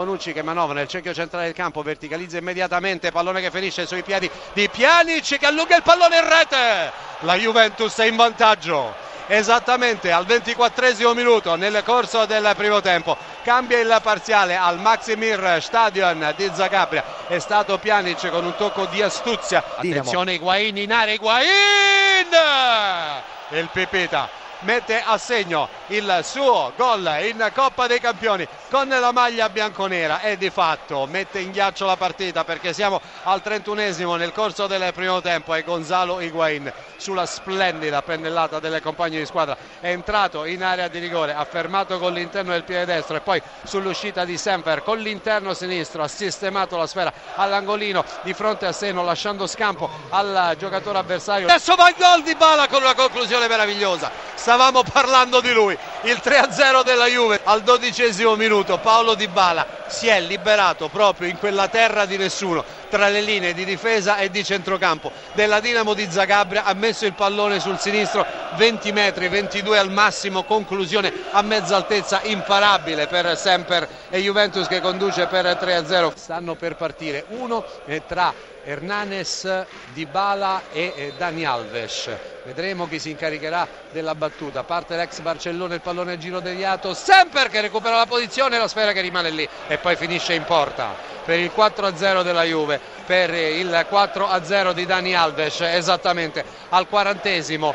Bonucci che manovra nel cerchio centrale del campo, verticalizza immediatamente, pallone che finisce sui piedi di Pjanic che allunga il pallone in rete. La Juventus è in vantaggio. Esattamente al 24 minuto nel corso del primo tempo cambia il parziale al Maximir Stadion di Zagabria è stato Pjanic con un tocco di astuzia attenzione Higuain in area Higuain e il Pipita mette a segno il suo gol in Coppa dei Campioni con la maglia bianconera e di fatto mette in ghiaccio la partita perché siamo al 31esimo nel corso del primo tempo e Gonzalo Higuain sulla splendida pennellata delle compagne di squadra è entrato in area di rigore ha fermato con l'interno del piede destro e poi sull'uscita di Semper con l'interno sinistro ha sistemato la sfera all'angolino di fronte a Seno lasciando scampo al giocatore avversario. Adesso va il gol di Bala con una conclusione meravigliosa stavamo parlando di lui. Il 3-0 della Juve al dodicesimo minuto. Paolo Di Bala si è liberato proprio in quella terra di nessuno tra le linee di difesa e di centrocampo. Della Dinamo di Zagabria ha messo il pallone sul sinistro 20 metri 22 al massimo conclusione a mezza altezza imparabile per Semper e Juventus che conduce per 3-0 stanno per partire uno tra Hernanes, Dybala e Dani Alves. Vedremo chi si incaricherà della battuta. Parte l'ex Barcellona il pallone a giro deviato. Semper che recupera la posizione la sfera che rimane lì e poi finisce in porta. Per il 4-0 della Juve per il 4-0 di Dani Alves esattamente al quarantesimo